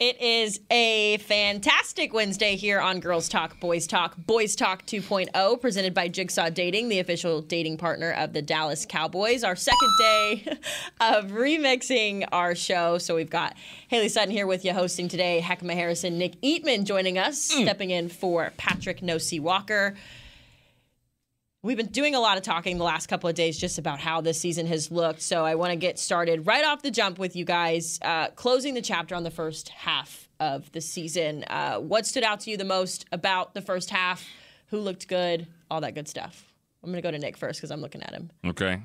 It is a fantastic Wednesday here on Girls Talk, Boys Talk, Boys Talk 2.0, presented by Jigsaw Dating, the official dating partner of the Dallas Cowboys. Our second day of remixing our show. So we've got Hailey Sutton here with you hosting today, Hek'ma Harrison, Nick Eatman joining us, mm. stepping in for Patrick No-See Walker. We've been doing a lot of talking the last couple of days just about how this season has looked. So I want to get started right off the jump with you guys, uh, closing the chapter on the first half of the season. Uh, what stood out to you the most about the first half? Who looked good? All that good stuff. I'm going to go to Nick first because I'm looking at him. Okay.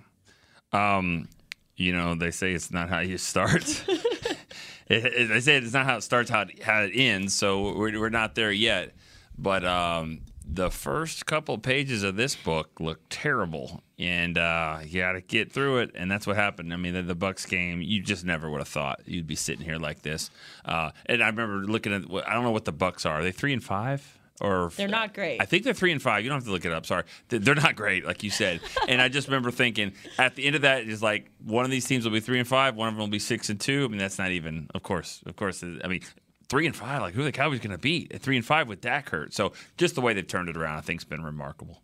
Um, you know, they say it's not how you start. they say it's not how it starts, how it, how it ends. So we're, we're not there yet. But um, the first couple pages of this book look terrible, and uh, you got to get through it. And that's what happened. I mean, the, the, Bucs game, you just never would have thought you'd be sitting here like this. Uh, and I remember looking at, I don't know what the Bucs are. Are they three and five? Or they're not great. I think they're three and five. You don't have to look it up. Sorry, they're not great, like you said. and I just remember thinking at the end of that is like one of these teams will be three and five, one of them will be six and two. I mean, that's not even. Of course, of course. I mean, three and five. Like who are the Cowboys going to beat at three and five with Dak hurt? So just the way they've turned it around, I think, has been remarkable.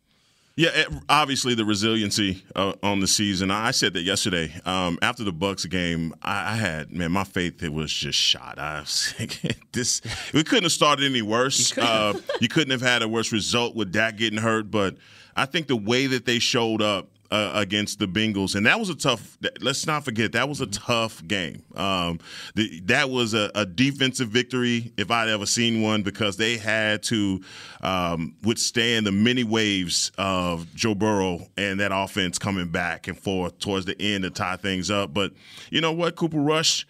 Yeah, obviously the resiliency uh, on the season. I said that yesterday um, after the Bucs game. I, I, had man, my faith it was just shot. I was this we couldn't have started any worse. You, uh, you couldn't have had a worse result with Dak getting hurt. But I think the way that they showed up uh, against the Bengals, and that was a tough. Let's not forget that was a tough game. Um, the, that was a, a, defensive victory if I'd ever seen one because they had to um, withstand the many waves of Joe Burrow and that offense coming back and forth towards the end to tie things up. But you know what, Cooper Rush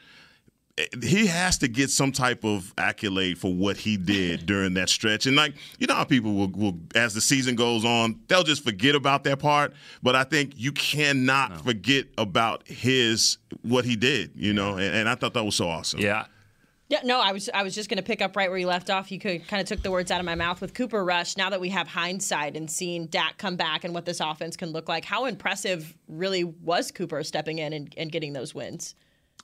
he has to get some type of accolade for what he did during that stretch. And like you know how people will, will, as the season goes on, they'll just forget about that part. But I think you cannot no. forget about his what he did. You know, and, and I thought that was so awesome. Yeah. Yeah, no, I was I was just going to pick up right where you left off. You could kind of took the words out of my mouth with Cooper Rush. Now that we have hindsight and seen Dak come back and what this offense can look like, how impressive really was Cooper stepping in and, and getting those wins?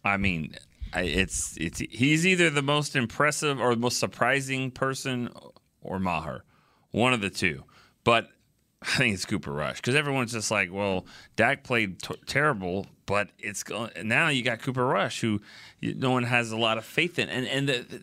I mean, it's it's he's either the most impressive or the most surprising person or Maher, one of the two. But I think it's Cooper Rush because everyone's just like, well, Dak played t- terrible, but it's now you got Cooper Rush who no one has a lot of faith in, and and the,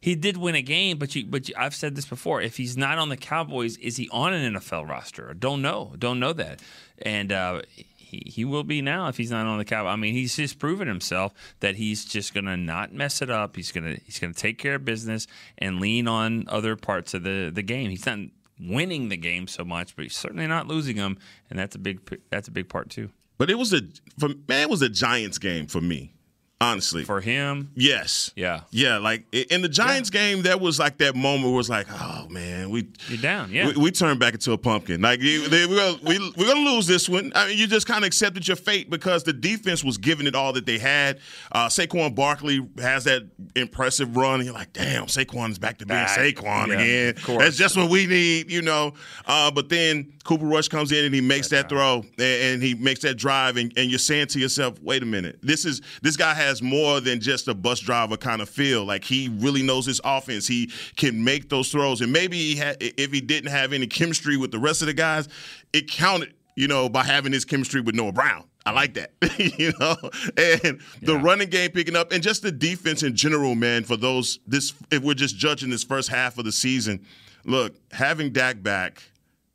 he did win a game, but you but you, I've said this before. If he's not on the Cowboys, is he on an NFL roster? Don't know, don't know that, and. Uh, he, he will be now if he's not on the cap. I mean, he's just proven himself that he's just going to not mess it up. He's going to he's going to take care of business and lean on other parts of the the game. He's not winning the game so much, but he's certainly not losing them, and that's a big that's a big part too. But it was a for man, it was a Giants game for me honestly. For him? Yes. Yeah. Yeah. Like in the Giants yeah. game, there was like that moment where it was like, oh man, we you're down. Yeah. We, we turned back into a pumpkin. Like they, they, we're, we, we're gonna lose this one. I mean, you just kind of accepted your fate because the defense was giving it all that they had. Uh, Saquon Barkley has that impressive run. And you're like, damn, Saquon's back to being Saquon yeah, again. That's just what we need, you know. Uh, but then Cooper Rush comes in and he makes that, that throw and, and, he makes that drive, and, and you're saying to yourself, wait a minute, this is this guy has has more than just a bus driver kind of feel. Like he really knows his offense. He can make those throws. And maybe he had, if he didn't have any chemistry with the rest of the guys, it counted, you know, by having his chemistry with Noah Brown. I like that, you know, and the yeah. running game picking up, and just the defense in general, man. For those, this if we're just judging this first half of the season, look, having Dak back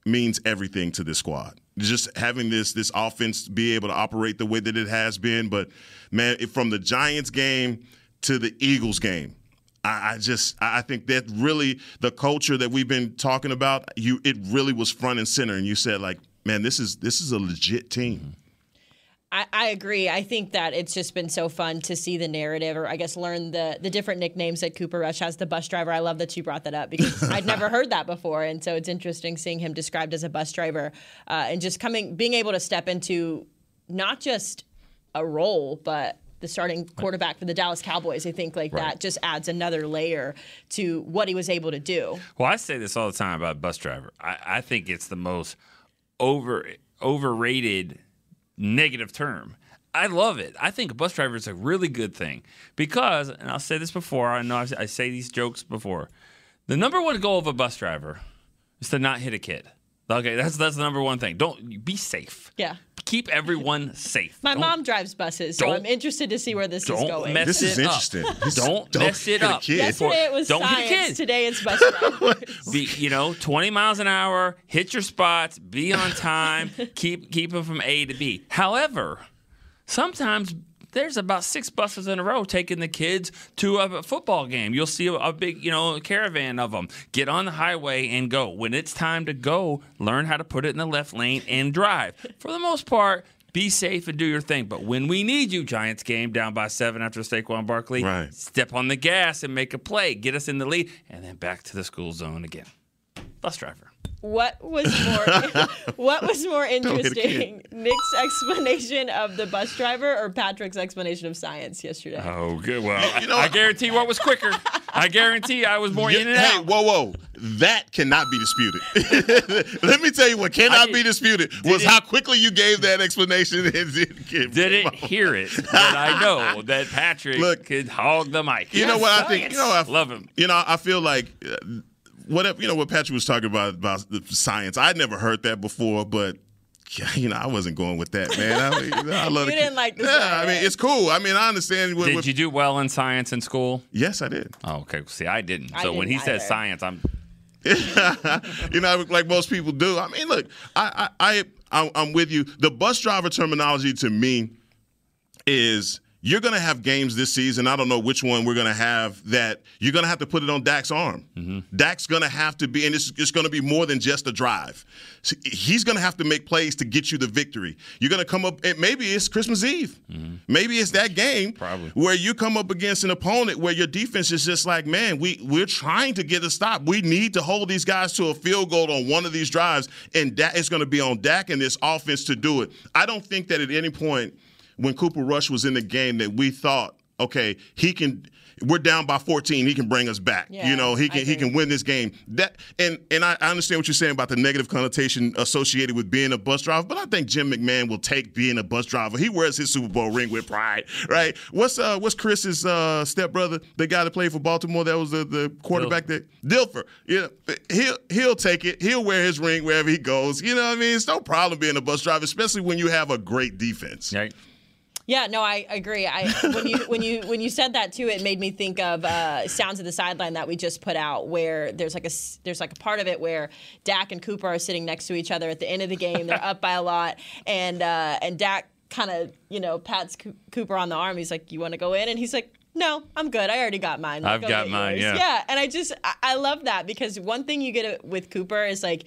means everything to this squad just having this this offense be able to operate the way that it has been. But man, from the Giants game to the Eagles game, I, just I think that really the culture that we've been talking about, you it really was front and center. And you said like, man, this is this is a legit team. I, I agree. I think that it's just been so fun to see the narrative, or I guess learn the the different nicknames that Cooper Rush has. The bus driver. I love that you brought that up because I'd never heard that before, and so it's interesting seeing him described as a bus driver, uh, and just coming, being able to step into not just a role, but the starting quarterback for the Dallas Cowboys. I think like Right. that just adds another layer to what he was able to do. Well, I say this all the time about bus driver. I, I think it's the most over overrated negative term. I love it. I think a bus driver is a really good thing because, and I'll say this before. I know I, I say these jokes before. The number one goal of a bus driver is to not hit a kid. Okay, that's that's the number one thing. Don't be safe. Yeah. Keep everyone safe. My Don't- mom drives buses, so I'm interested to see where this is don't going. mess This is it interesting. Don't, don't mess it up. kid. Yesterday it was don't science. hit a kid. Today it's bus be you know 20 miles an hour hit your spots be on time keep keep them from a to b however sometimes there's about six buses in a row taking the kids to a football game. You'll see a, big, you know, caravan of them. Get on the highway and go. When it's time to go, learn how to put it in the left lane and drive. For the most part, be safe and do your thing. But when we need you, Giants game down by seven after Saquon Barkley, Right. step on the gas and make a play. Get us in the lead, and then back to the school zone again. Bus driver. What was more what was more hit a kid. interesting? Nick's explanation of the bus driver or Patrick's explanation of science yesterday? Oh, good. Well, You know I, I guarantee what was quicker. I guarantee I was more Yeah, in and hey, out. whoa, whoa. That cannot be disputed. Let me tell you what cannot did- be disputed was it- how quickly you gave that explanation. and it came- Didn't hear it, but I know that Patrick Look, could hog the mic. You know what I think? You know, I Love him. You know, I feel like uh, whatever. You know what Patrick was talking about about the science. I'd never heard that before, but. yeah, You know, I wasn't going with that, man. I, mean, you know, I love You didn't kid. like the Yeah, I mean, it's cool. I mean, I understand. What, Did what- you do well in science in school? Yes, I did. Oh, okay. See, I didn't. I So when he didn't says science, I'm. you know, like most people do. I mean, look, I, I, I, I'm with you. The bus driver terminology to me is you're going to have games this season. I don't know which one we're going to have that you're going to have to put it on Dak's arm. Mm-hmm. Dak's going to have to be, and it's, it's going to be more than just a drive. So he's going to have to make plays to get you the victory. You're going to come up, and maybe it's Christmas Eve. Mm-hmm. Maybe it's that game Probably. where you come up against an opponent where your defense is just like, man, we we're trying to get a stop. We need to hold these guys to a field goal on one of these drives, and that is going to be on Dak and this offense to do it. I don't think that at any point when Cooper Rush was in the game that we thought, okay, he can. We're down by 14. He can bring us back. Yeah, you know, he can he can win this game. That and and I, I understand what you're saying about the negative connotation associated with being a bus driver, but I think Jim McMahon will take being a bus driver. He wears his Super Bowl ring with pride, right? What's uh what's Chris's uh stepbrother, the guy that played for Baltimore that was the, the quarterback that Dilfer. Yeah, he'll he'll take it. He'll wear his ring wherever he goes. You know what I mean? It's no problem being a bus driver, especially when you have a great defense. Right. Yeah, no, I agree. I when you when you when you said that too, it made me think of uh, "Sounds of the Sideline" that we just put out, where there's like a there's like a part of it where Dak and Cooper are sitting next to each other at the end of the game. They're up by a lot, and uh, and Dak kind of you know pats Coo- Cooper on the arm. He's like, "You want to go in?" And he's like. No, I'm good. I already got mine. Like, I've go got mine, yours." yeah. Yeah, and I just I, I love that because one thing you get with Cooper is like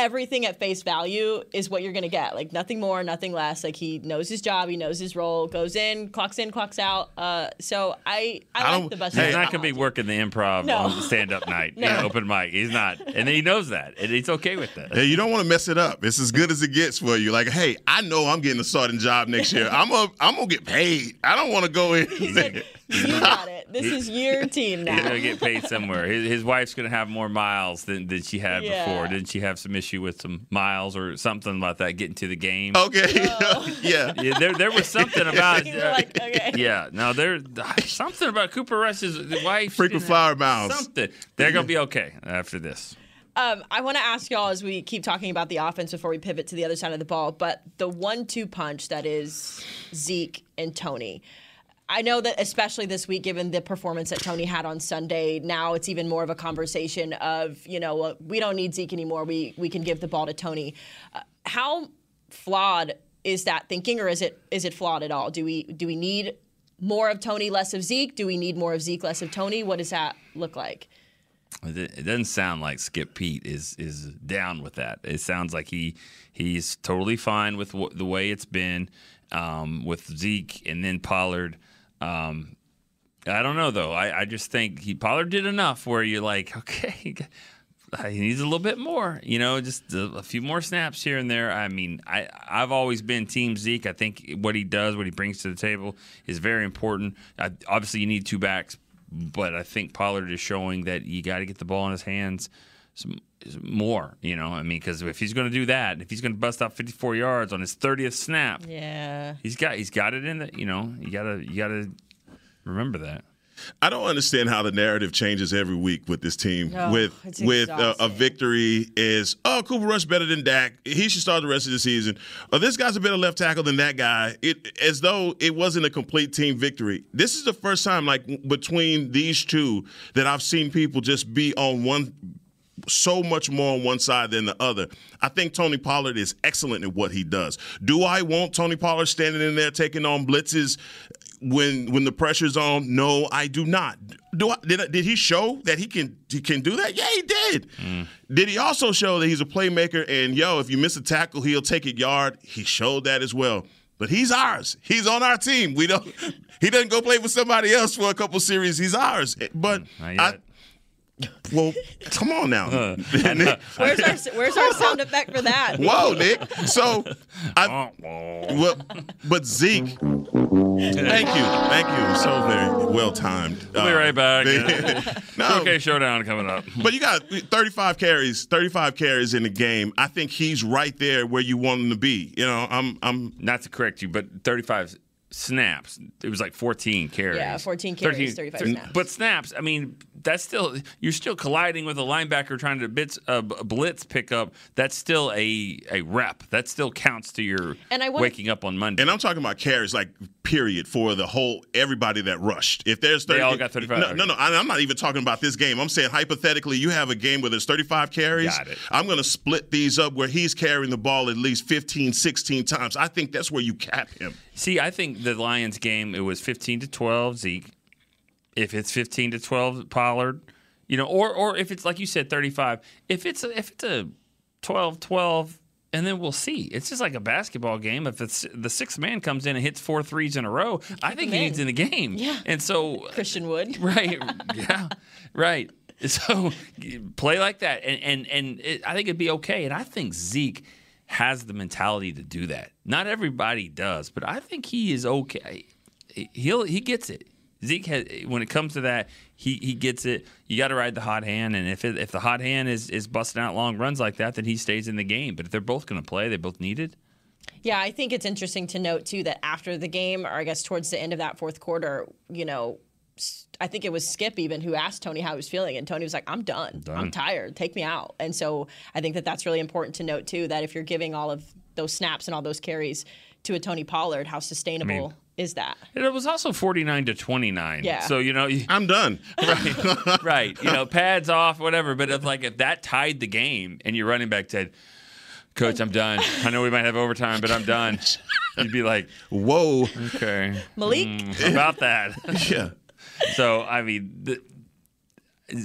everything at face value is what you're going to get. Like nothing more, nothing less. Like he knows his job, he knows his role, goes in, clocks in, clocks out. Uh, so I I, I like don't- the bus. Hey, He's not going to be working the improv No. on the stand-up night, No. you open mic. He's not, and he knows that, and he's okay with that. Hey, you don't want to mess it up. It's as good as it gets for you. Like, hey, I know I'm getting a starting job next year. I'm a, I'm gonna get paid. I don't want to go in. He's like, you got it. This is your team now. He's now. gonna get paid somewhere. His, his wife's gonna have more miles than, than she had Yeah. before. Didn't she have some issue with some miles or something like that getting to the game? okay, yeah. Yeah, there there was something about You were like, okay. Yeah, no, there something about Cooper Rush's wife. Frequent didn't flyer miles. Something. They're gonna be okay after this. Um, I want to ask y'all as we keep talking about the offense before we pivot to the other side of the ball, but the one-two punch that is Zeke and Tony. I know that especially this week, given the performance that Tony had on Sunday, now it's even more of a conversation of you know we don't need Zeke anymore. We we can give the ball to Tony. Uh, how flawed is that thinking, or is it is it flawed at all? Do we do we need more of Tony, less of Zeke? Do we need more of Zeke, less of Tony? What does that look like? It doesn't sound like Skip Pete is is down with that. It sounds like he he's totally fine with the way it's been. um, with Zeke and then Pollard. Um, I don't know though. I, I just think he Pollard did enough where you're like, okay, he needs a little bit more. You know, just a, a, few more snaps here and there. I mean, I I've always been Team Zeke. I think what he does, what he brings to the table, is very important. I, obviously, you need two backs, but I think Pollard is showing that you got to get the ball in his hands. Some, more, you know. I mean, because if he's going to do that, if he's going to bust out 54 yards on his 30th snap, yeah, he's got he's got it in the. You know, you gotta you gotta remember that. I don't understand how the narrative changes every week with this team. No, with with uh, a victory is oh Cooper Rush better than Dak. He should start the rest of the season. Or this guy's a better left tackle than that guy. It as though it wasn't a complete team victory. This is the first time like between these two that I've seen people just be on one so much more on one side than the other. I think Tony Pollard is excellent at what he does. Do I want Tony Pollard standing in there taking on blitzes when when the pressure's on? No, I do not. Do I, did did he show that he can he can do that? Yeah, he did. Mm. Did he also show that he's a playmaker and yo, if you miss a tackle, he'll take it yard? He showed that as well. But he's ours. He's on our team. We don't. He doesn't go play for somebody else for a couple series. He's ours. But mm, I, yet. Well, come on now. Where's our where's our sound effect for that? Whoa, Nick. So, I well, but Zeke. Thank you, thank you. So very well timed. We'll be uh, right back. no, okay, showdown coming up. but you got 35 carries, 35 carries in the game. I think he's right there where you want him to be. You know, I'm, I'm. Not to correct you, but 35 snaps. It was like 14 carries. Yeah, 14 carries, 13, 35 snaps. But snaps, I mean, that's still you're still colliding with a linebacker trying to blitz, uh, blitz pickup. That's still a a rep. That still counts to your And I wanna- waking up on Monday. And I'm talking about carries, like period, for the whole everybody that rushed. If there's 30, They all got 35. No, no, no. I- I'm not even talking about this game. I'm saying hypothetically, you have a game where there's 35 carries. Got it. I'm going to split these up where he's carrying the ball at least 15, 16 times. I think that's where you cap him. See, I think the Lions game it was 15 to 12 Zeke. If it's 15 to 12 Pollard, you know, or or if it's like you said 35, if it's a, if it's a 12-12 and then we'll see. It's just like a basketball game. If it's the sixth man comes in and hits four threes in a row, I think him he needs in. in the game. Yeah. And so Christian Wood. right yeah right so play like that and and and it, i think it'd be okay and i think zeke has the mentality to do that not everybody does but i think he is okay he'll he gets it zeke has when it comes to that he he gets it you got to ride the hot hand and if it, if the hot hand is is busting out long runs like that then he stays in the game but if they're both going to play they both need it Yeah, I think it's interesting to note too that after the game, or I guess towards the end of that fourth quarter, you know, I think it was Skip even who asked Tony how he was feeling, and Tony was like, "I'm done. I'm tired. Take me out." And so I think that that's really important to note too that if you're giving all of those snaps and all those carries to a Tony Pollard, how sustainable is that? And it was also 49 to 29 Yeah. so you know you, I'm done. right. You know, pads off, whatever. But if like if that tied the game and your running back said, "Coach, I'm done. I know we might have overtime, but I'm done," you'd be like, Whoa. "Okay, Malik, mm, about that." Yeah. so I mean, the,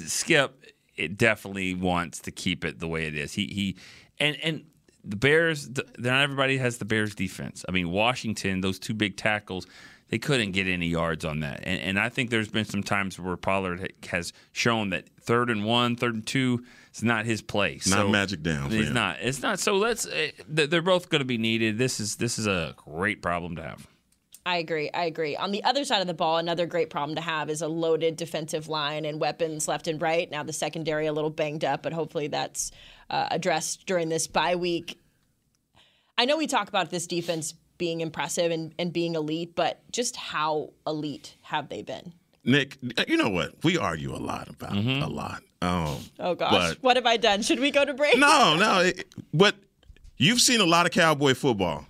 Skip it definitely wants to keep it the way it is. He he and and the Bears. Not everybody has the Bears defense. I mean, Washington, those two big tackles. They couldn't get any yards on that, and, and I think there's been some times where Pollard has shown that third and one, third and two is not his place. Not magic down It's not. It's not. So let's. Uh, they're both going to be needed. This is this is a great problem to have. I agree. I agree. On the other side of the ball, another great problem to have is a loaded defensive line and weapons left and right. Now the secondary a little banged up, but hopefully that's uh, addressed during this bye week. I know we talk about this defense being impressive and, and being elite, but just how elite have they been? Nick, you know what? We argue a lot about Mm-hmm. a lot. Um, Oh gosh, But- what have I done? Should we go to break? no, no. it- but you've seen a lot of cowboy football.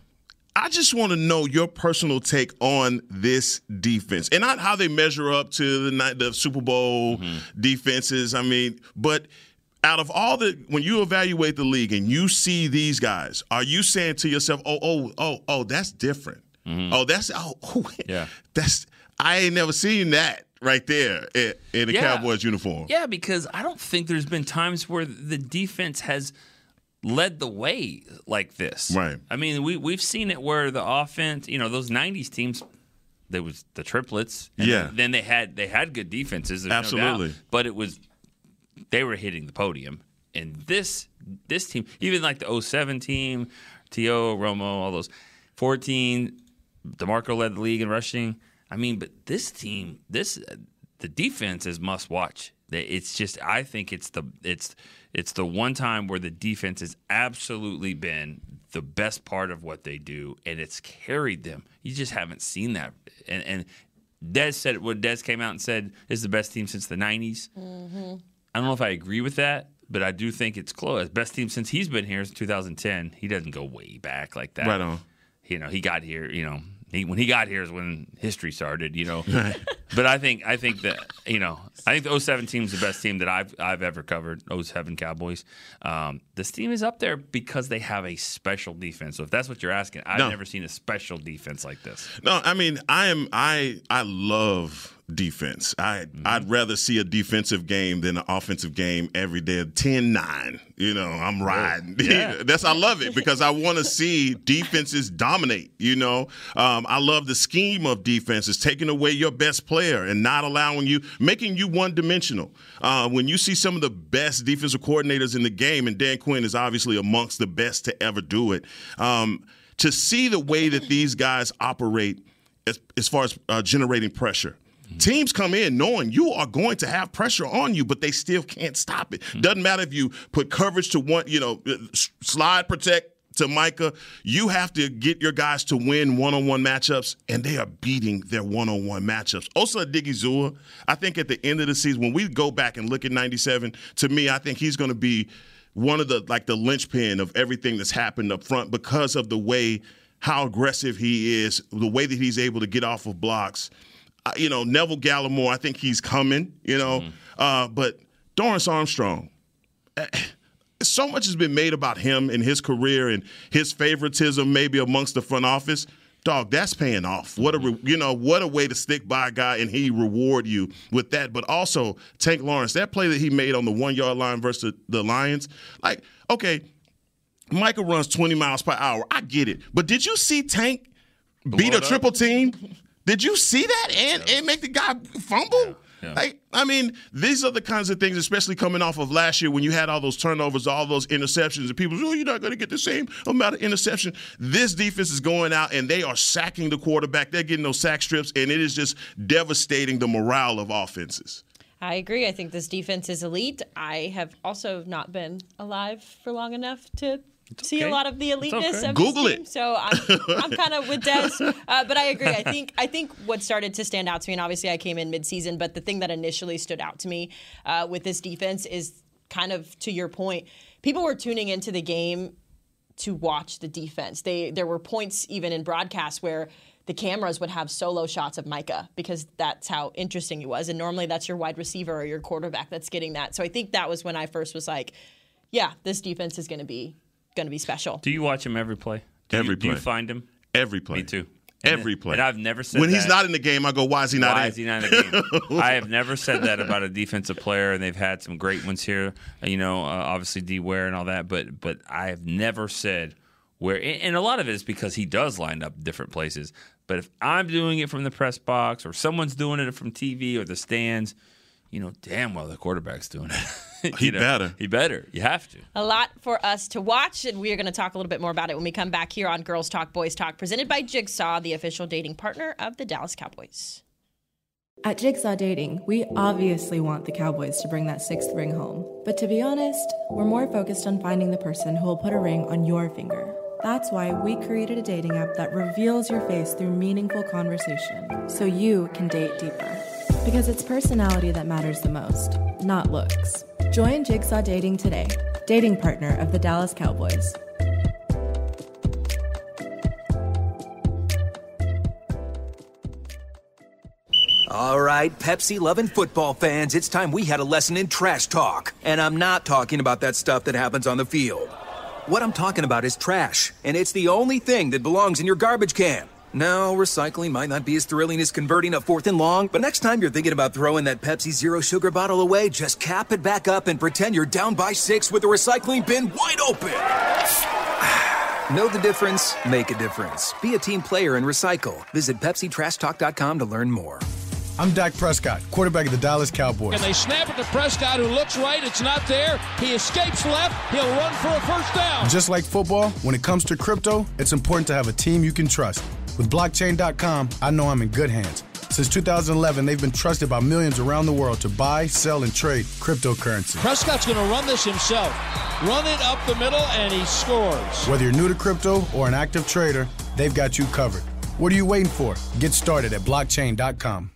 I just want to know your personal take on this defense and not how they measure up to the night the Super Bowl mm-hmm. defenses. I mean, but out of all the when you evaluate the league and you see these guys, are you saying to yourself, "Oh, oh, oh, oh, that's different. Mm-hmm. Oh, that's oh, oh, Yeah. that's I ain't never seen that right there in, in a Yeah. Cowboys uniform." Yeah, because I don't think there's been times where the defense has led the way like this. Right. I mean, we we've seen it where the offense, you know, those '90s teams, there was the triplets. Yeah. Then, they had they had good defenses. there's no. Absolutely. but it was they were hitting the podium. And this this team, even like the 07 team, T.O., Romo, all those, 14, DeMarco led the league in rushing. I mean, but this team, this the defense is must watch. It's just I think it's the it's it's the one time where the defense has absolutely been the best part of what they do, and it's carried them. You just haven't seen that. And, and Des said what Des came out and said is the best team since the '90s. Mm-hmm. I don't know if I agree with that, but I do think it's close. Best team since he's been here is 2010. He doesn't go way back like that. Right on. You know, he got here. You know, he, when he got here is when history started. You know, but I think I think that you know I think the 07 team is the best team that I've I've ever covered. 07 Cowboys. Um, this team is up there because they have a special defense. So if that's what you're asking, I've No. never seen a special defense like this. No, I mean, I am I I love defense. I I'd rather see a defensive game than an offensive game every day. 10-9. You know, I'm riding. Yeah. That's I love it because I want to see defenses dominate, you know. Um, I love the scheme of defenses taking away your best player and not allowing you making you one-dimensional. Uh, when you see some of the best defensive coordinators in the game and Dan Quinn is obviously amongst the best to ever do it. Um, to see the way that these guys operate as, as far as uh, generating pressure. Teams come in knowing you are going to have pressure on you, but they still can't stop it. Doesn't matter if you put coverage to one, you know, slide protect to Micah. You have to get your guys to win one-on-one matchups, and they are beating their one-on-one matchups. Also, Odighizuwa, I think at the end of the season, when we go back and look at '97, to me, I think he's going to be one of the like the linchpin of everything that's happened up front because of the way how aggressive he is, the way that he's able to get off of blocks. Uh, you know, Neville Gallimore, I think he's coming, you know, uh, but Dorance Armstrong, eh, so much has been made about him and his career and his favoritism maybe amongst the front office. Dog, that's paying off. What a re- you know, what a way to stick by a guy and he reward you with that. But also Tank Lawrence, that play that he made on the one yard line versus the Lions, like okay, Michael runs 20 miles per hour. I get it. But did you see Tank beat a up. triple team? Did you see that and, and make the guy fumble? Yeah. Like, I mean, these are the kinds of things, especially coming off of last year when you had all those turnovers, all those interceptions, and people, oh, you're not going to get the same amount of interception. This defense is going out and they are sacking the quarterback. They're getting those sack strips, and it is just devastating the morale of offenses. I agree. I think this defense is elite. I have also not been alive for long enough to see a lot of the It's eliteness okay. of Google this it. team. So I'm, I'm kind of with Des, uh, but I agree. I think I think what started to stand out to me, and obviously I came in midseason, but the thing that initially stood out to me uh, with this defense is kind of to your point. People were tuning into the game to watch the defense. They there were points even in broadcasts where the cameras would have solo shots of Micah because that's how interesting he was. And normally that's your wide receiver or your quarterback that's getting that. So I think that was when I first was like, yeah, this defense is going to be going to be special. Do you watch him every play? Do Every you, Do you find him? Every play. Me too. Every play. And I've never said when he's not in the game, I go, why is he not Why in? is he not in the game? I have never said that about a defensive player, and they've had some great ones here. uh, You know, uh, obviously D Ware and all that, but but I have never said where. And and a lot of it is because he does line up different places. But if I'm doing it from the press box, or someone's doing it from TV or the stands, you know, damn well the quarterback's doing it. He know, better. He better. You have to. A lot for us to watch, and we are going to talk a little bit more about it when we come back here on Girls Talk, Boys Talk, presented by Jigsaw, the official dating partner of the Dallas Cowboys. At Jigsaw Dating, we obviously want the Cowboys to bring that sixth ring home. But to be honest, we're more focused on finding the person who will put a ring on your finger. That's why we created a dating app that reveals your face through meaningful conversation, so you can date deeper. Because it's personality that matters the most, not looks. Join Jigsaw Dating today, dating partner of the Dallas Cowboys. All right, Pepsi loving football fans, it's time we had a lesson in trash talk. And I'm not talking about that stuff that happens on the field. What I'm talking about is trash, and it's the only thing that belongs in your garbage can. No, recycling might not be as thrilling as converting a fourth and long, but next time you're thinking about throwing that Pepsi Zero Sugar bottle away, just cap it back up and pretend you're down by six with the recycling bin wide open. know the difference? Make a difference. Be a team player and recycle. Visit PepsiTrashTalk.com to learn more. I'm Dak Prescott, quarterback of the Dallas Cowboys. And they snap it to Prescott, who looks right. It's not there. He escapes left. He'll run for a first down. Just like football, when it comes to crypto, it's important to have a team you can trust. With blockchain.com, I know I'm in good hands. Since 2011, they've been trusted by millions around the world to buy, sell, and trade cryptocurrency. Prescott's going to run this himself. Run it up the middle, and he scores. Whether you're new to crypto or an active trader, they've got you covered. What are you waiting for? Get started at blockchain.com.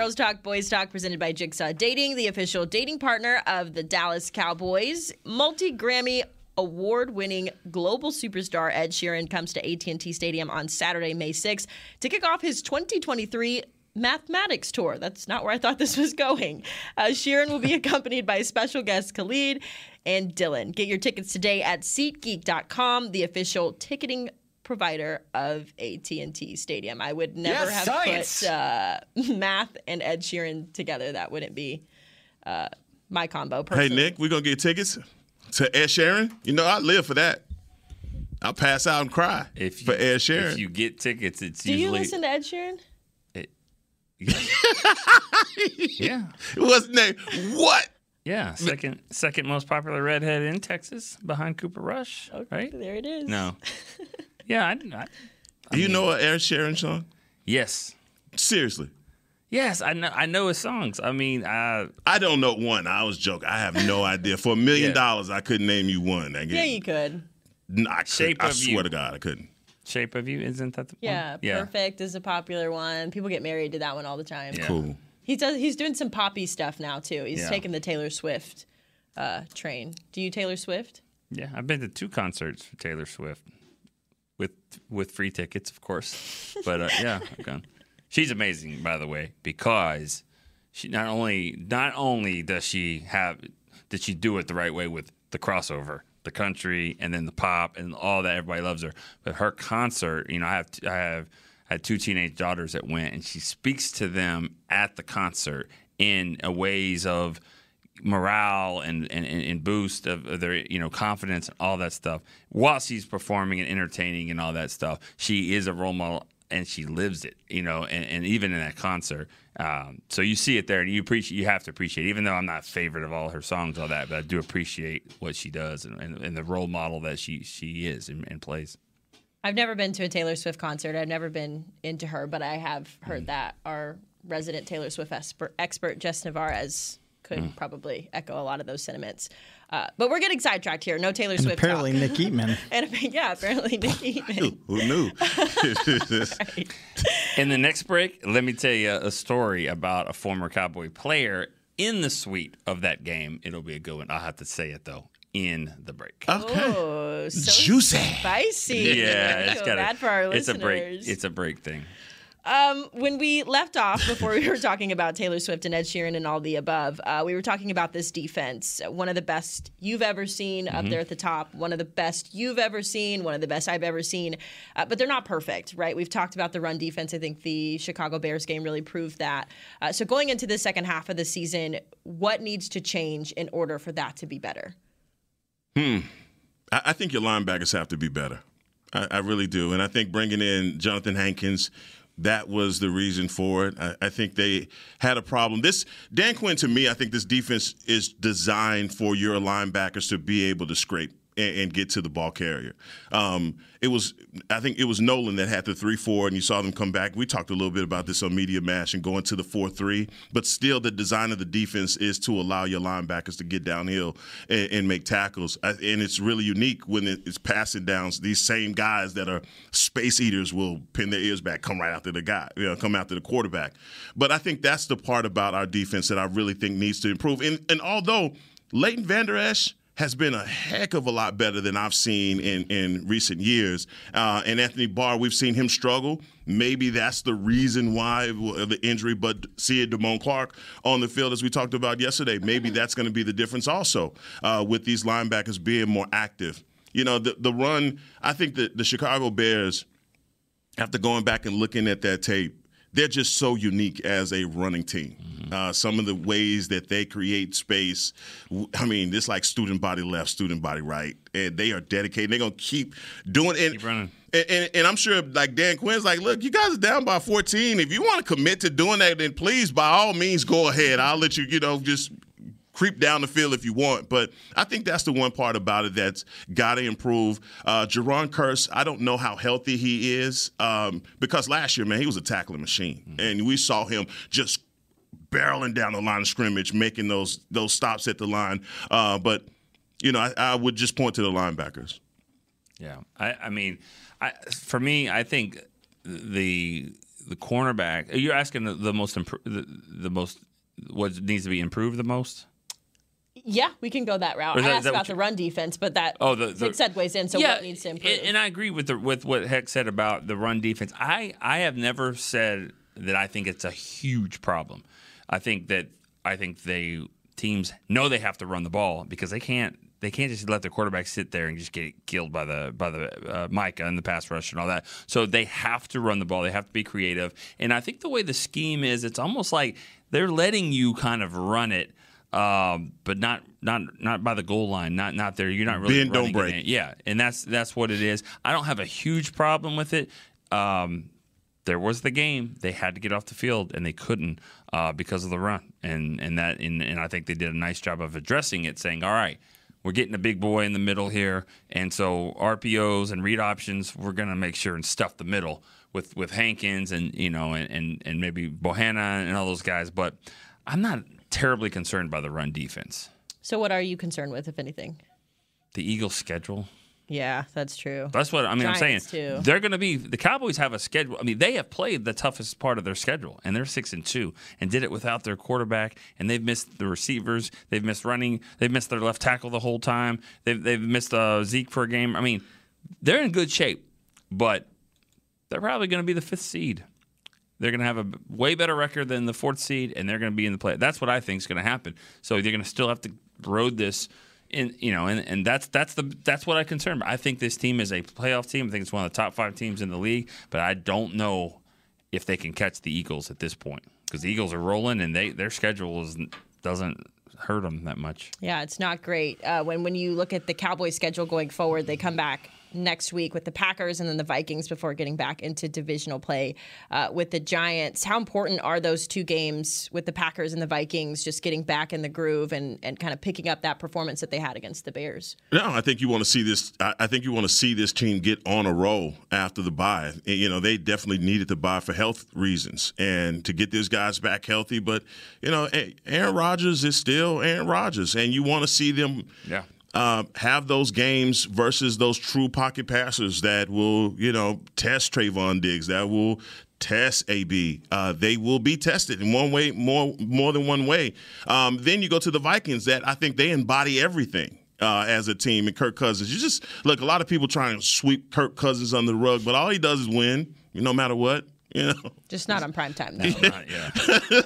Girls Talk, Boys Talk, presented by Jigsaw Dating, the official dating partner of the Dallas Cowboys. Multi Grammy award-winning global superstar Ed Sheeran comes to AT&T Stadium on Saturday, May 6th to kick off his 2023 mathematics tour. That's not where I thought this was going. Uh, Sheeran will be accompanied by special guests Khalid and Dylan. Get your tickets today at SeatGeek.com, the official ticketing provider of AT&T Stadium. I would never yes, have science. put uh, math and Ed Sheeran together. That wouldn't be uh, my combo. Personally. Hey Nick, we're gonna get tickets to Ed Sheeran. You know I live for that. I'll pass out and cry If you, for Ed Sheeran. If you get tickets, it's Do usually you listen to Ed Sheeran? yeah, What's name? What? yeah. Second, second most popular redhead in Texas, behind Cooper Rush. Right? There it is. No. Yeah, I, I, Do you know an Ed Sheeran song? yes, Seriously. yes. I know. I know his songs. I mean, I I don't know one. I was joking. I have no idea. For a million dollars, I couldn't name you one. I Yeah, you could. I, could, Shape I of swear You. to God, I couldn't. Shape of You isn't that the Yeah, one? Yeah. Perfect is a popular one. People get married to that one all the time. Yeah. Cool. He does. He's doing some poppy stuff now too. He's Yeah. taking the Taylor Swift uh, train. Do you Taylor Swift? Yeah, I've been to two concerts for Taylor Swift with with free tickets, of course. But uh, yeah, I've. She's amazing, by the way, because she not only not only does she have did she do it the right way with the crossover, the country, and then the pop and all that. Everybody loves her, but her concert. You know, I have I have I had two teenage daughters that went, and she speaks to them at the concert in a ways of morale and, and, and boost of of their you know confidence and all that stuff while she's performing and entertaining and all that stuff she is a role model and she lives it you know and, and even in that concert um, so you see it there and you appreciate you have to appreciate it, even though i'm not a favorite of all her songs all that but i do appreciate what she does and, and, and the role model that she she is and, and plays I've never been to a Taylor Swift concert. I've never been into her, but I have Mm. heard that our resident Taylor Swift expert, expert Jess Navarez could Mm. probably echo a lot of those sentiments. Uh, but we're getting sidetracked here. No Taylor And Swift. apparently, talk. Nick Eatman. and yeah, apparently Nick Eatman. Who knew? In the next break, let me tell you a story about a former Cowboy player in the suite of that game. It'll be a good one. I'll have to say it though in the break. okay. Oh, so Juicy. spicy. Yeah, it's Feel got bad for our It's a break. It's a break thing. Um, when we left off before we were talking about Taylor Swift and Ed Sheeran and all the above, uh, we were talking about this defense. One of the best you've ever seen up there at the top. One of the best you've ever seen. One of the best I've ever seen. Uh, but they're not perfect, right? We've talked about the run defense. I think the Chicago Bears game really proved that. Uh, so going into the second half of the season, what needs to change in order for that to be better? I, I think your linebackers have to be better. I, I really do, and I think bringing in Jonathan Hankins. That was the reason for it. I, I think they had a problem. This Dan Quinn, to me, I think this defense is designed for your linebackers to be able to scrape and, and get to the ball carrier. Um, it was, I think, it was Nolan that had the three-four, and you saw them come back. We talked a little bit about this on Media Mash and going to the four-three, but still, the design of the defense is to allow your linebackers to get downhill and, and make tackles. And it's really unique when it's passing downs. These same guys that are space eaters will pin their ears back, come right after the guy, you know, come after the quarterback. But I think that's the part about our defense that I really think needs to improve. And, and although Leighton Vander Esch has been a heck of a lot better than I've seen in, in recent years. Uh, and Anthony Barr, we've seen him struggle. Maybe that's the reason why the injury, but seeing Damone Clark on the field, as we talked about yesterday, maybe that's going to be the difference also uh, with these linebackers being more active. You know, the, the run, I think that the Chicago Bears, after going back and looking at that tape, they're just so unique as a running team. Mm-hmm. Uh, some of the ways that they create space, I mean, it's like student body left, student body right, and they are dedicated. They're gonna keep doing it. Keep running. And, and, and, I'm sure, like Dan Quinn's, like, look, you guys are down by 14. If you want to commit to doing that, then please, by all means, go ahead. I'll let you, you know, just creep down the field if you want. But I think that's the one part about it that's got to improve. Uh, Jayron Kearse, I don't know how healthy he is um, because last year, man, he was a tackling machine, mm-hmm. and we saw him just barreling down the line of scrimmage, making those those stops at the line. Uh, but you know, I, I, would just point to the linebackers. Yeah, I, I mean, I, for me, I think the the cornerback. You're asking the, the most imp- the, the most what needs to be improved the most. Yeah, we can go that route. That, I asked about the run defense, but that oh, the, the, it segues in. So yeah, what needs to improve? And, and I agree with the, with what Heck said about the run defense. I I have never said that I think it's a huge problem. I think that I think they teams know they have to run the ball because they can't they can't just let their quarterback sit there and just get killed by the by the uh, Micah and the pass rush and all that. So they have to run the ball. They have to be creative. And I think the way the scheme is, it's almost like they're letting you kind of run it um, but not not not by the goal line, not not there. You're not really Bend, don't break. It. Yeah, and that's that's what it is. I don't have a huge problem with it. Um, there was the game; they had to get off the field, and they couldn't uh, because of the run, and and that and, and I think they did a nice job of addressing it, saying, "All right." We're getting a big boy in the middle here, and so RPOs and read options, we're going to make sure and stuff the middle with with Hankins and you know and and, and maybe Bohanna and all those guys. But I'm not terribly concerned by the run defense. So, what are you concerned with, if anything? The Eagles' schedule. Yeah, that's true. That's what I mean. Giants I'm saying too. they're going to be the Cowboys have a schedule. I mean, they have played the toughest part of their schedule, and they're six and two, and did it without their quarterback. And they've missed the receivers. They've missed running. They've missed their left tackle the whole time. They've they've missed uh, Zeke for a game. I mean, they're in good shape, but they're probably going to be the fifth seed. They're going to have a way better record than the fourth seed, and they're going to be in the play. That's what I think is going to happen. So they're going to still have to road this. In, you know, and, and that's that's the that's what I concern. I think this team is a playoff team. I think it's one of the top five teams in the league, but I don't know if they can catch the Eagles at this point because the Eagles are rolling and they their schedule is, doesn't hurt them that much. Yeah, it's not great. Uh, when when you look at the Cowboys' schedule going forward, they come back next week with the Packers and then the Vikings before getting back into divisional play uh, with the Giants. How important are those two games with the Packers and the Vikings just getting back in the groove and, and kind of picking up that performance that they had against the Bears? No, I think you want to see this. I think you want to see this team get on a roll after the bye. You know, they definitely needed to buy for health reasons and to get these guys back healthy. But, you know, Aaron Rodgers is still Aaron Rodgers, and you want to see them. Yeah uh, have those games versus those true pocket passers that will, you know, test Trevon Diggs, that will test AB. Uh, they will be tested in one way, more more than one way. Um, then you go to the Vikings, that I think they embody everything. Uh, as a team, and Kirk Cousins, you just look. A lot of people try and sweep Kirk Cousins under the rug, but all he does is win, no matter what. You know, just not on prime time though. not, yeah.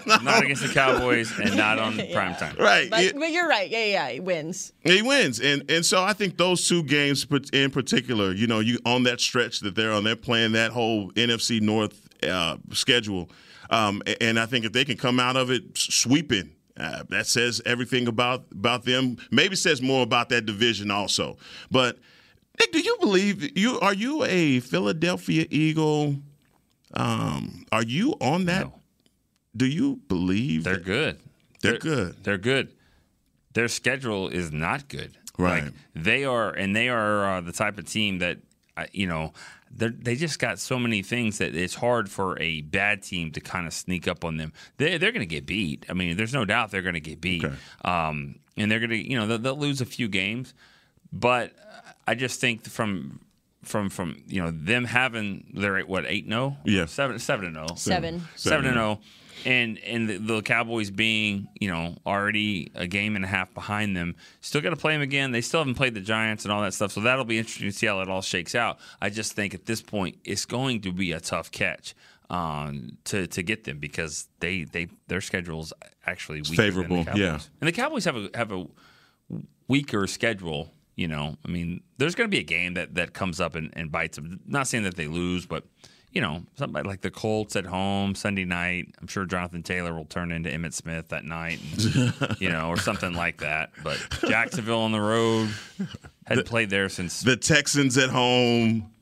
not against the Cowboys and not on yeah. prime time. Right. But, it, but, you're right. Yeah, yeah, he wins. He wins, and and so I think those two games in particular, you know, you on that stretch that they're on, they're playing that whole NFC North uh, schedule, um, and I think if they can come out of it sweeping. Uh, that says everything about about them. Maybe says more about that division also. But Nick, do you believe you are you a Philadelphia Eagle um, are you on that? No. Do you believe they're good? They're, they're, good. They're good. Their schedule is not good. Right. Like, they are, and they are uh, the type of team that uh, you know they just got so many things that it's hard for a bad team to kind of sneak up on them. They, they're going to get beat. I mean, there's no doubt they're going to get beat. Okay. Um, and they're going to, you know, they'll, they'll, lose a few games. But I just think from from from you know them having they're what eight no Yeah. seven seven and oh. zero Seven. seven and zero, and and the, the Cowboys being you know already a game and a half behind them, still got to play them again. They still haven't played the Giants and all that stuff, so that'll be interesting to see how it all shakes out. I just think at this point it's going to be a tough catch um, to to get them because they they their schedule's actually weaker than the favorable, Cowboys. yeah. and the Cowboys have a have a weaker schedule. You know, I mean, there's going to be a game that, that comes up and, and bites them. Not saying that they lose, but you know, something like the Colts at home Sunday night. I'm sure Jonathan Taylor will turn into Emmitt Smith that night, and, you know, or something like that. But Jacksonville on the road had played there since. The Texans at home.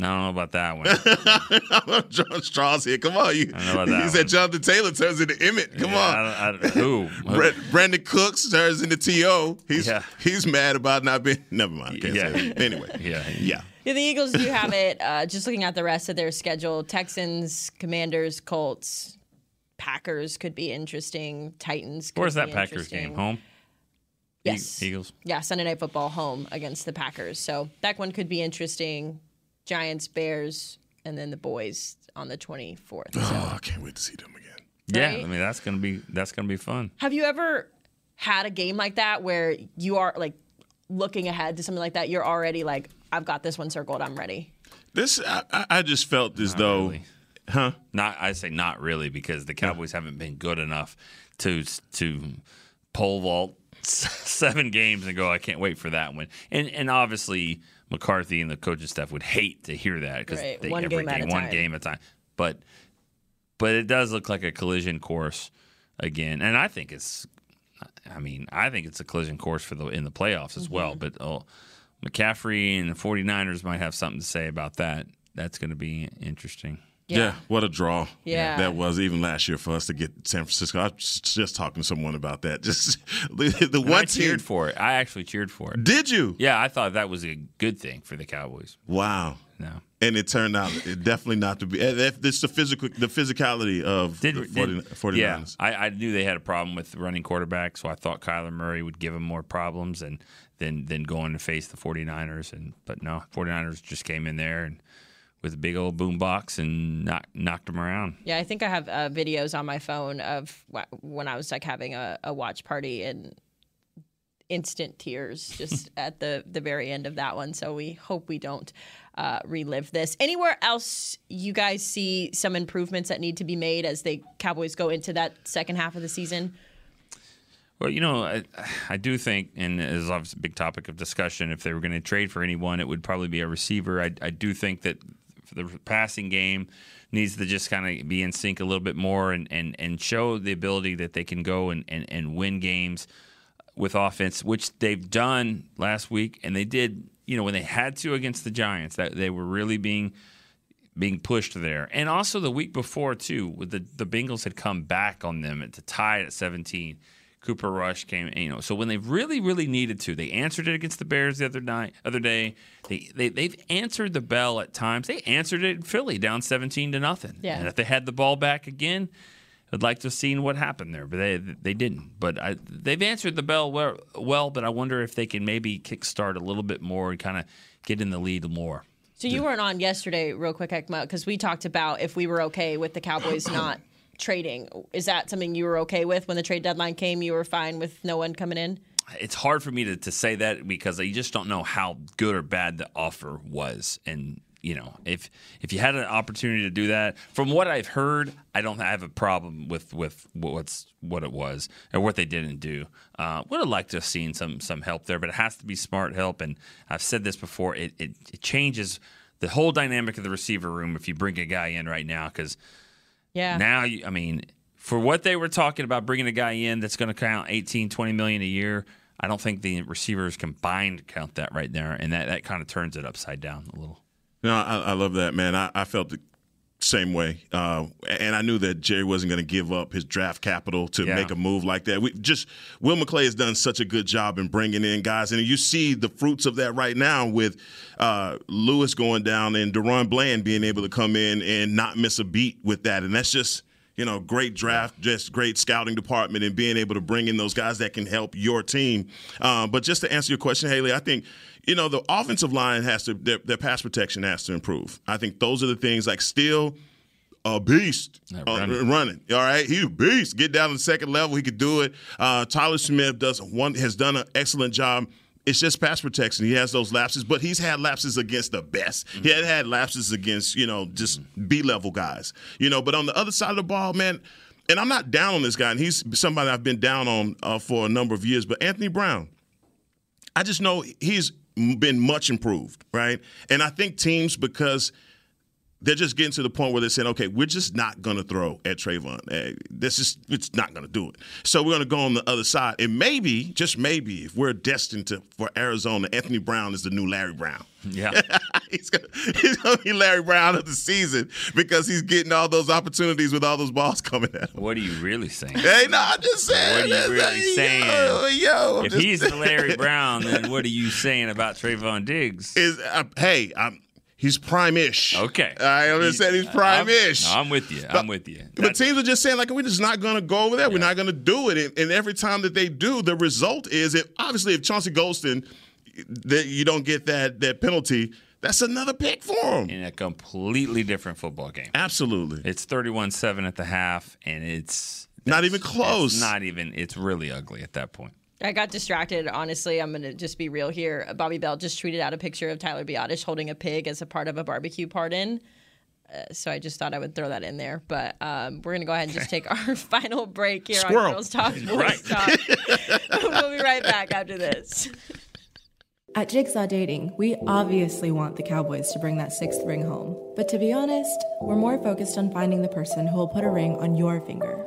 I don't know about that one. John Strauss here. Come on, you. I know about that he said one. Jonathan Taylor turns into Emmitt. Come Yeah, on. I don't- I don't- who? Who? Brandin Cooks turns into To. He's Yeah. he's mad about not being. Never mind. I can't Yeah. say. Anyway. Yeah. Yeah. Yeah, the Eagles do have it. Uh, just looking at the rest of their schedule, Texans, Commanders, Colts, Packers could be interesting. Titans. Could Where's be that Packers game? Home. Yes. Eagles. Yeah, Sunday Night Football home against the Packers. So that one could be interesting. Giants, Bears, and then the boys on the 24th. So. Oh, I can't wait to see them again. Yeah, Right? I mean that's gonna be that's gonna be fun. Have you ever had a game like that where you are like looking ahead to something like that? You're already like, I've got this one circled. I'm ready. This I, I- I just felt as though, really. huh? Not I say not really because the Cowboys haven't been good enough to to pole vault seven games and go. I can't wait for that one. And and obviously McCarthy and the coaching staff would hate to hear that because Right, they one every game at one time. game at a time. But but it does look like a collision course again, and I think it's. I mean, I think it's a collision course for the in the playoffs as well. Mm-hmm. But oh, McCaffrey and the 49ers might have something to say about that. That's going to be interesting. Yeah. what a draw. Yeah. That was even last year for us to get San Francisco. I was just talking to someone about that. Just the, the And one I cheered team. for it. I actually cheered for it. Did you? Yeah, I thought that was a good thing for the Cowboys. Wow. No. And it turned out it definitely not to be. It's the physical, the physicality of Did, the 40, did- 49ers. yeah, I, I knew they had a problem with running quarterback, so I thought Kyler Murray would give them more problems and then then going to face the 49ers. And but no, 49ers just came in there and with a big old boom box and knock, knocked them around. Yeah, I think I have uh, videos on my phone of wh- when I was like having a, a watch party and instant tears just at the the very end of that one. So we hope we don't uh, relive this. Anywhere else you guys see some improvements that need to be made as the Cowboys go into that second half of the season? Well, you know, I, I do think, and is obviously a big topic of discussion, if they were going to trade for anyone, it would probably be a receiver. I, I do think that the passing game needs to just kind of be in sync a little bit more and, and, and show the ability that they can go and, and, and win games with offense, which they've done last week, and they did, you know, when they had to against the Giants, that they were really being being pushed there. And also the week before too, with the the Bengals had come back on them to tie it at 17. Cooper Rush came, you know. So when they really, really needed to, they answered it against the Bears the other night, other day. They they they've answered the bell at times. They answered it in Philly down 17 to nothing. Yeah. And if they had the ball back again, I'd like to have seen what happened there, but they they didn't. But I, they've answered the bell well, well. But I wonder if they can maybe kickstart a little bit more and kind of get in the lead more. So you weren't on yesterday, real quick, Hek'ma, because we talked about if we were okay with the Cowboys not trading. Is that something you were okay with when the trade deadline came? You were fine with no one coming in. it's hard for me to, to say that because you just don't know how good or bad the offer was. And, you know, if if you had an opportunity to do that, from what I've heard, I don't have a problem with, with what's what it was or what they didn't do. Uh, would have liked to have seen some some help there, but it has to be smart help. And I've said this before, it, it, it changes the whole dynamic of the receiver room if you bring a guy in right now because Yeah. now, you- I mean, for what they were talking about bringing a guy in that's going to count 18, 20 million a year, I don't think the receivers combined count that right there, and that, that kind of turns it upside down a little. No, I, I love that, man. I, I felt the same way, uh, and I knew that Jerry wasn't going to give up his draft capital to Yeah. make a move like that. We just Will McClay has done such a good job in bringing in guys, and you see the fruits of that right now with uh, Lewis going down and DaRon Bland being able to come in and not miss a beat with that, and that's just you know, great draft, just great scouting department, and being able to bring in those guys that can help your team. Um, but just to answer your question, Hailey, I think you know the offensive line has to their, their pass protection has to improve. I think those are the things like still a beast uh, running. running. All right, he's a beast. Get down to the second level, he could do it. Uh, Tyler Smith does one has done an excellent job. It's just pass protection. He has those lapses, but he's had lapses against the best. He had had lapses against you know just B level guys. You know, but on the other side of the ball, man. And I'm not down on this guy, and he's somebody I've been down on uh, for a number of years. But Anthony Brown, I just know he's been much improved, right? And I think teams because they're just getting to the point where they're saying, okay, we're just not going to throw at Trevon. Eh, This is it's not going to do it. So we're going to go on the other side, and maybe, just maybe, if we're destined to for Arizona, Anthony Brown is the new Larry Brown. Yeah. he's gonna, he's going to be Larry Brown of the season because he's getting all those opportunities with all those balls coming at him. what are you really saying? Hey, no, I'm just saying. What are you really saying? Yo, yo, if just- he's the Larry Brown, then what are you saying about Trevon Diggs? is uh, hey, I'm, he's prime-ish. Okay. I understand he's prime-ish. I'm, I'm with you. I'm with you. But That's- teams are just saying like we're just not going to go over there. We're not going to do it. And, and every time that they do, the result is if obviously if Chauncey Golston, that you don't get that that penalty, that's another pick for him. in a completely different football game. Absolutely. It's 31-7 at the half, and it's Not even close. Not even. It's really ugly at that point. I got distracted. Honestly, I'm going to just be real here. Bobby Belt just tweeted out a picture of Tyler Biadasz holding a pig as a part of a barbecue pardon. Uh, so I just thought I would throw that in there. But um, we're going to go ahead and just take our final break here Squirrel. on Girls Talk Boys Right. Talk. we'll be right back after this. At Jigsaw Dating, we obviously want the Cowboys to bring that sixth ring home. But to be honest, we're more focused on finding the person who will put a ring on your finger.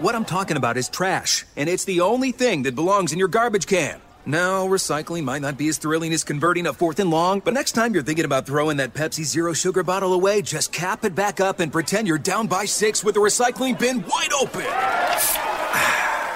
What I'm talking about is trash, and it's the only thing that belongs in your garbage can. Now, recycling might not be as thrilling as converting a fourth and long, but next time you're thinking about throwing that Pepsi Zero Sugar bottle away, just cap it back up and pretend you're down by six with the recycling bin wide open.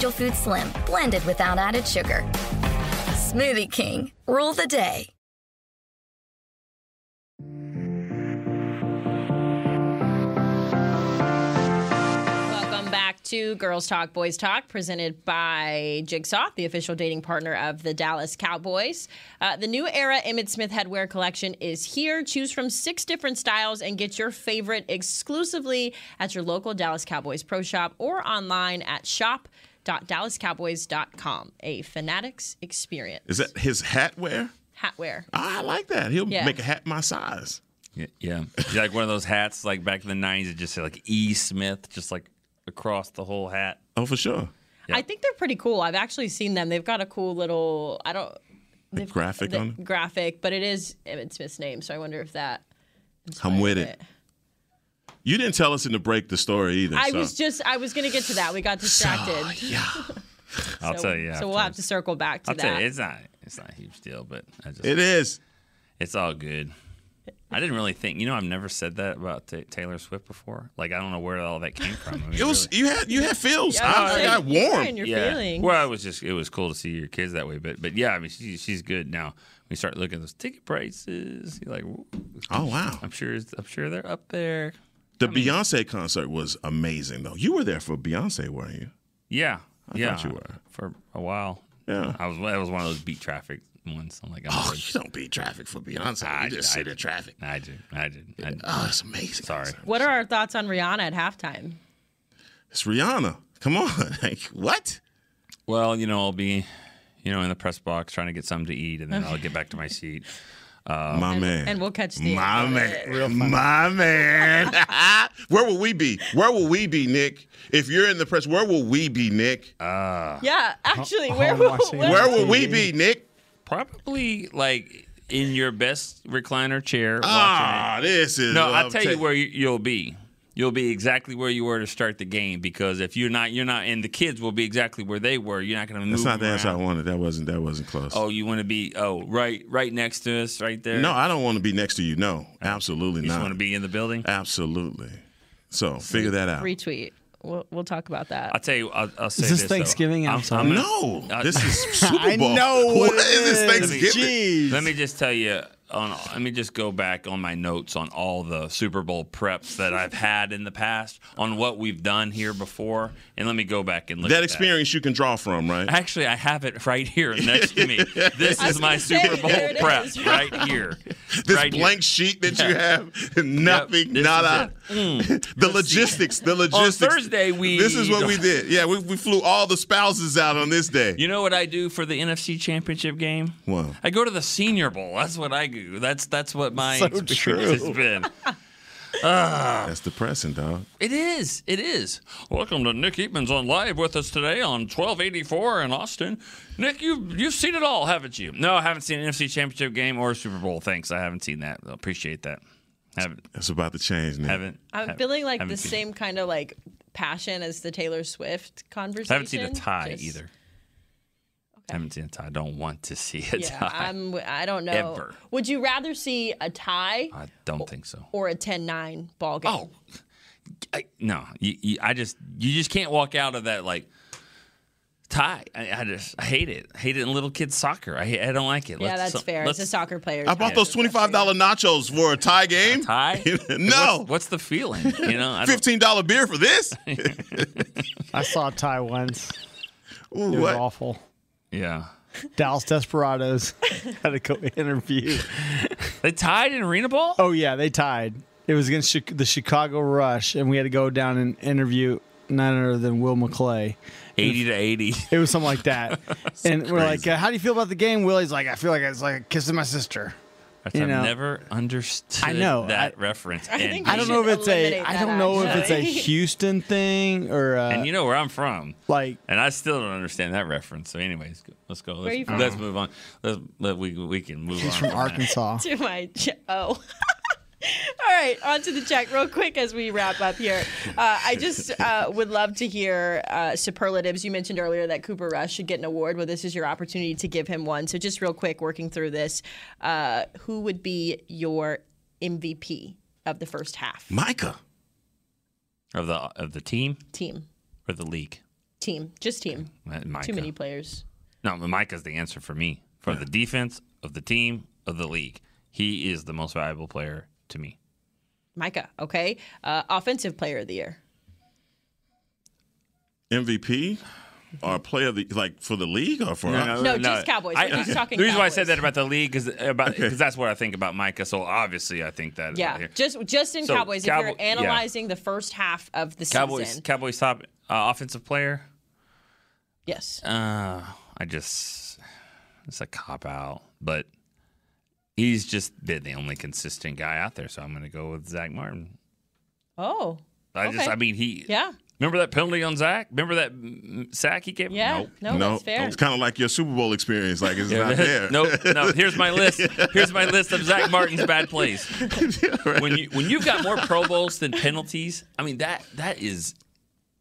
Food Slim, blended without added sugar. Smoothie King, rule the day. Welcome back to Girls Talk, Boys Talk, presented by Jigsaw, the official dating partner of the Dallas Cowboys. Uh, the new era Emmitt Smith headwear collection is here. Choose from six different styles and get your favorite exclusively at your local Dallas Cowboys Pro Shop or online at shop.dallascowboys.com. A fanatics experience. Is that his hat wear? Hat wear. Ah, I like that. He'll Yeah. make a hat my size. Yeah, yeah. Like one of those hats like back in the '90s. It just said like E Smith, just like across the whole hat. Oh, for sure. I think they're pretty cool. I've actually seen them. They've got a cool little, I don't, they've- graphic the- on it? Graphic, but it is Emmitt Smith's name, so I wonder if that. I'm with it. You didn't tell us in the break the story either. I so. was just, I was going to get to that. We got distracted. yeah. I'll so, tell you. So we'll have to circle back to I'll that. tell you, it's not. It's not a huge deal, but I just. It is. It's all good. I didn't really think. You know, I've never said that about Ta Taylor Swift before. Like, I don't know where all that came from. I mean, It was really. you had you had feels. Yeah, I, I I got like, you're warm. your yeah. feelings. Well, it was just it was cool to see your kids that way, but but yeah, I mean, she, she's good now. We start looking at those ticket prices. You're like, Oh wow. I'm sure I'm sure they're up there. The Beyonce concert was amazing though. You were there for Beyonce, weren't you? Yeah, I yeah, thought you were. for a while. Yeah. I was. That was one of those beat traffic ones. I'm like, I'm Oh, good. you don't beat traffic for Beyonce. I you just did, I sit in traffic. I did. I did. I did. Oh, it's amazing. Sorry. concert. what are our thoughts on Rihanna at halftime? It's Rihanna. Come on. Like what? Well, you know, I'll be, you know, in the press box trying to get something to eat, and then I'll get back to my seat. My man. And we'll catch the My end of man, my man. where will we be? Where will we be, Nick? If you're in the press, where will we be, Nick? Yeah, actually, Home where will where, where will we be, Nick? Probably like in your best recliner chair. watching Ah, this is. No, I'll I'm tell you where you'll be. You'll be exactly where you were to start the game because if you're not, you're not, and the kids will be exactly where they were. You're not going to move. That's not the them answer I wanted. That wasn't. That wasn't close. Oh, you want to be? Oh, right, right next to us, right there. no, I don't want to be next to you. No, absolutely not. you want to be in the building. Absolutely. So figure that out. retweet. We'll, we'll talk about that. I'll tell you. I'll, I'll say this though. Thanksgiving? I'm I'm, sorry. No, Uh, this is Super Bowl. I know what what it is this is. Thanksgiving? Jeez. Let me just tell you. Oh, on, let me just go back on my notes on all the Super Bowl preps that I've had in the past on what we've done here before, and let me go back and look. That at experience you can draw from, right? Actually, I have it right here next to me. This is my Super Bowl prep is. right here. This right here. blank sheet that you have, nothing, not this nada. Is mm. the logistics, the logistics. On Thursday, we- This is what we did. Yeah, we, we flew all the spouses out on this day. You know what I do for the NFC Championship game? What? I go to the Senior Bowl. That's what I do. That's that's what my So experience true. has been. Ah. That's depressing, dog. It is. It is. Welcome to Nick Eatman's on live with us today on 1284 in Austin. Nick, you've you've seen it all, haven't you? No, I haven't seen an NFC Championship game or Super Bowl. Thanks, I haven't seen that. I appreciate that. Haven't It's about to change, Nick. haven't. I'm haven't- feeling like the haven't seen- same kind of like passion as the Taylor Swift conversation. I haven't seen a tie Just- either. I haven't seen a tie. I don't want to see a Yeah, tie. I'm. I don't know. Ever. Would you rather see a tie I don't think so. or a 10-9 ball game? Oh, I, no. You, you, I just you just can't walk out of that like tie. I, I just I hate it. I hate it in little kids soccer. I I don't like it. yeah, Let's- that's so- fair. As let's- a soccer player, I bought those twenty-five dollar nachos for a tie game. tie. no, What's, what's the feeling? You know, I fifteen dollar beer for this. I saw a tie once. Ooh, It was what? awful. Yeah. Dallas Desperados had to go interview. They tied in Arena Ball. Oh yeah, they tied. It was against the Chicago Rush, and we had to go down and interview none other than Will McClay. Eighty to eighty. It was something like that. and we're like, uh, "How do you feel about the game?" Willie's like, "I feel like it's like kissing my sister." You I've know. never understood I know, that I- reference. I and, think I don't know if it's a. eliminate I that, don't know if it's a. Houston thing or uh, and you know where I'm from. like. And I still don't understand that reference. So, anyways, let's go. Where are you Let's, let's move on. Let's, let, we we can move He's on. from that. Arkansas. to my oh. All right, on to the check real quick as we wrap up here. Uh, I just uh, would love to hear uh, superlatives. You mentioned earlier that Cooper Rush should get an award. Well, this is your opportunity to give him one. So, just real quick, working through this, uh, who would be your MVP of the first half? Micah. of the of the team Team, or the league. team, just team. Micah. Too many players. No, Micah's the answer for me for the defense of the team of the league. He is the most valuable player to me. Micah, okay. Uh, offensive player of the year. MVP or player of the like for the league or for us? No, just Cowboys. I- He's talking the reason why I said that about the league is about because that's what I think about Micah. So obviously, I think that. Yeah, right here. just just in So, Cowboys. Cowboy- if you're analyzing the first half of the Cowboys. season, Cowboys top uh, offensive player. yes. Uh, I just it's a cop out, but he's just been the only consistent guy out there. So I'm going to go with Zach Martin. Oh, I just, I mean, he. yeah, Remember that penalty on Zach? Remember that sack he gave? yeah. Nope. No, no, that's fair. it's kind of like your Super Bowl experience. Like it's not there. no, no. Here's my list. Here's my list of Zach Martin's bad plays. When you when you've got more Pro Bowls than penalties, I mean that that is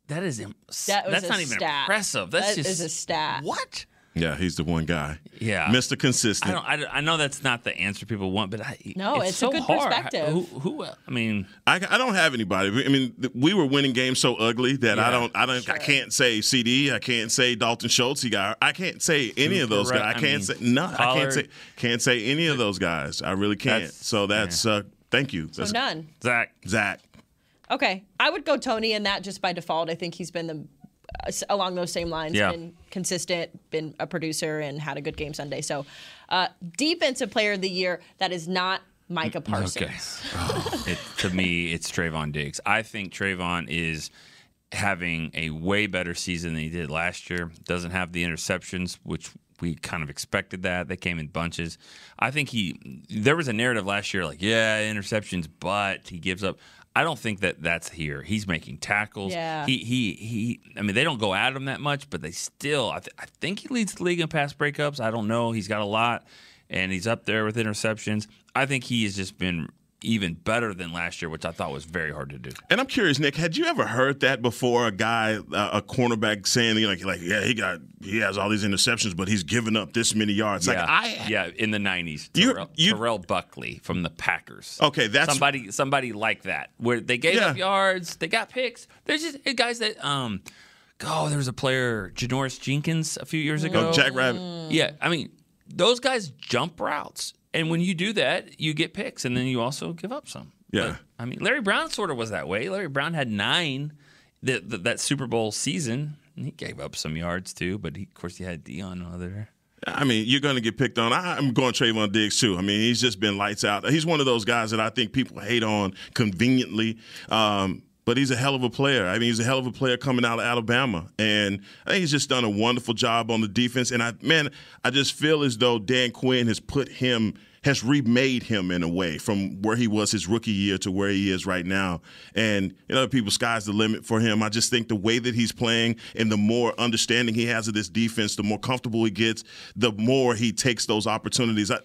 that is im- That was that's a not even impressive. That's That just is a stat. What? Yeah, he's the one guy. Yeah. Mr. Consistent. don't. I, don't- I know that's not the answer people want, but I, No, it's a so good hard. perspective. Who, who? I mean, I, I don't have anybody. I mean, we were winning games so ugly that I don't, I don't, I can't say CD. I can't say Dalton Schultz. He got. I can't say any of those Cooper guys. I can't mean, say no. I can't say can't say any of those guys. I really can't. That's- so that's uh, thank you. So That's none. Zach. Zach. Okay, I would go Tony in that just by default. I think he's been the s- along those same lines. Yeah. Been consistent, been a producer, and had a good game Sunday. So, uh, defensive player of the year that is not Micah Parsons. Okay. it, to me, it's Trevon Diggs. I think Trevon is having a way better season than he did last year. Doesn't have the interceptions, which we kind of expected that. They came in bunches. I think he there was a narrative last year like, yeah, interceptions, but he gives up. I don't think that that's here. He's making tackles. Yeah. He he he. I mean, they don't go at him that much, but they still. I, th- I think he leads the league in pass breakups. I don't know. He's got a lot, and he's up there with interceptions. I think he has just been even better than last year, which I thought was very hard to do. And I'm curious, Nick, had you ever heard that before? A guy, uh, a cornerback, saying you know, like, like, yeah, he got, he has all these interceptions, but he's given up this many yards. yeah, Like I, yeah, in the '90s, You- Terrell, you- Terrell Buckley from the Packers. Okay, that's- somebody, somebody like that, where they gave Yeah. up yards, they got picks. There's just guys that, um, oh, there was a player, Janoris Jenkins, a few years ago. Oh, Jack Rabbit. Yeah, I mean, those guys jump routes, and when you do that, you get picks, and then you also give up some. Yeah. But, I mean, Larry Brown sort of was that way. Larry Brown had nine that that, that Super Bowl season. and He gave up some yards too, but he, of course he had Deion other. I mean, you're going to get picked on. I'm going Trevon Diggs too. I mean, he's just been lights out. He's one of those guys that I think people hate on conveniently. Um, but he's a hell of a player. I mean, he's a hell of a player coming out of Alabama, and I think he's just done a wonderful job on the defense. And I, man, I just feel as though Dan Quinn has put him, has remade him in a way from where he was his rookie year to where he is right now. And you know, people, sky's the limit for him. I just think the way that he's playing and the more understanding he has of this defense, the more comfortable he gets, the more he takes those opportunities. I,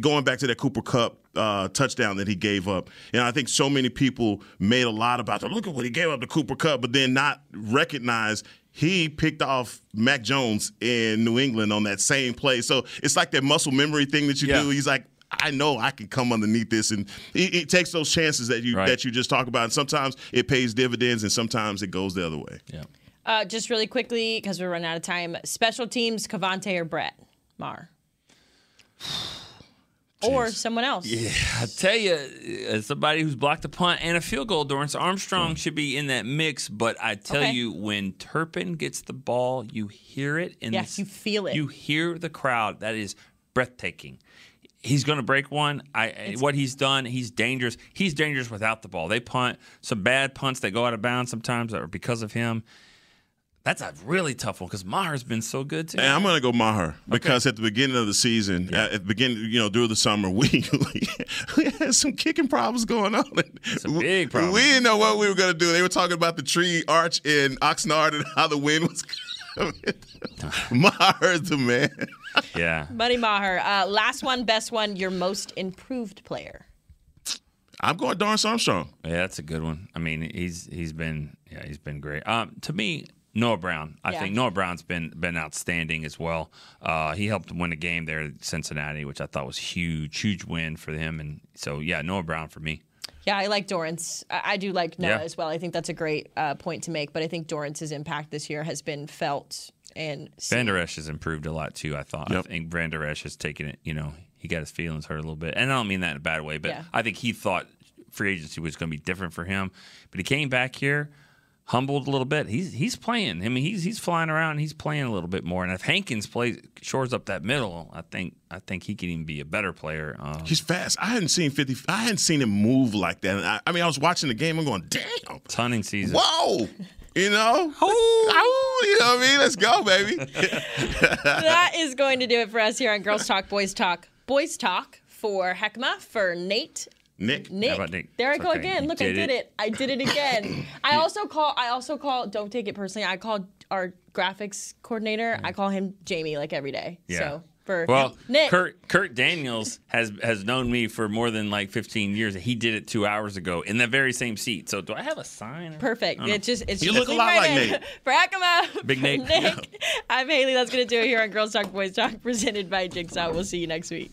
going back to that Cooper Kupp uh, touchdown that he gave up, and I think so many people made a lot about the look at what he gave up to Cooper Kupp, but then not recognize he picked off Mac Jones in New England on that same play. So it's like that muscle memory thing that you Yeah. do. He's like, I know I can come underneath this, and it, he takes those chances that you Right. that you just talk about. And sometimes it pays dividends, and sometimes it goes the other way. Yeah. Uh, just really quickly, because we're running out of time. Special teams, KaVontae or Brett Maher, or someone else. Yeah, I tell you, uh, as somebody who's blocked a punt and a field goal, Dorance Armstrong should be in that mix. But I tell Okay. you, when Turpin gets the ball, you hear it. In Yes, the, you feel it. You hear the crowd. That is breathtaking. He's going to break one. I what he's done. He's dangerous. He's dangerous without the ball. They punt some bad punts that go out of bounds sometimes, or because of him. That's a really tough one because Maher's been so good too. And I'm going to go Maher because at the beginning of the season, at the beginning, you know, during the summer, we we had some kicking problems going on. Some big problems. We didn't know what we were going to do. They were talking about the tree arch in Oxnard and how the wind was coming. Maher's the man. yeah. Buddy Maher. Uh, last one, best one, your most improved player. I'm going Dorance Armstrong. Yeah, that's a good one. I mean, he's he's been yeah, he's been great. Um, to me, Noah Brown. I Yeah. think Noah Brown's been been outstanding as well. Uh, he helped win a game there at Cincinnati, which I thought was huge, huge win for him. And so yeah, Noah Brown for me. Yeah, I like Dorance. I, I do like Noah Yeah. as well. I think that's a great uh, point to make. But I think Dorance's impact this year has been felt and seen. Vander Esch has improved a lot too. I thought. Yep. I think Vander Esch has taken it. You know, he got his feelings hurt a little bit, and I don't mean that in a bad way, but Yeah. I think he thought free agency was going to be different for him. But he came back here, humbled a little bit. He's he's playing. I mean, he's he's flying around. He's playing a little bit more. And if Hankins plays shores up that middle, I think I think he can even be a better player. Um, He's fast. I hadn't seen 50. I hadn't seen him move like that. I, I mean, I was watching the game. I'm going, damn. it's hunting season. Whoa. You know? Oh, you know what I mean? Let's go, baby. that is going to do it for us here on Girls Talk, Boys Talk. Boys Talk for Hek'ma, for Nate. Nick. Nick. about Nick? There I go okay. again. You Look, I did did it. it. I did it again. I also call. I also call. Don't take it personally. I call our graphics coordinator. I mm. call him Jamie like every day. Yeah. So for Well, Nick, Kurt Kurt Daniels has has known me for more than like 15 years. He did it two hours ago in the very same seat. So do I have a sign? Perfect. I don't. It's just it's You just look a leave lot right like in. Nate. For Hek'ma, Big for Nate. Nick. I'm Hailey. That's gonna do it here on Girls Talk Boys Talk, presented by Jigsaw. We'll see you next week.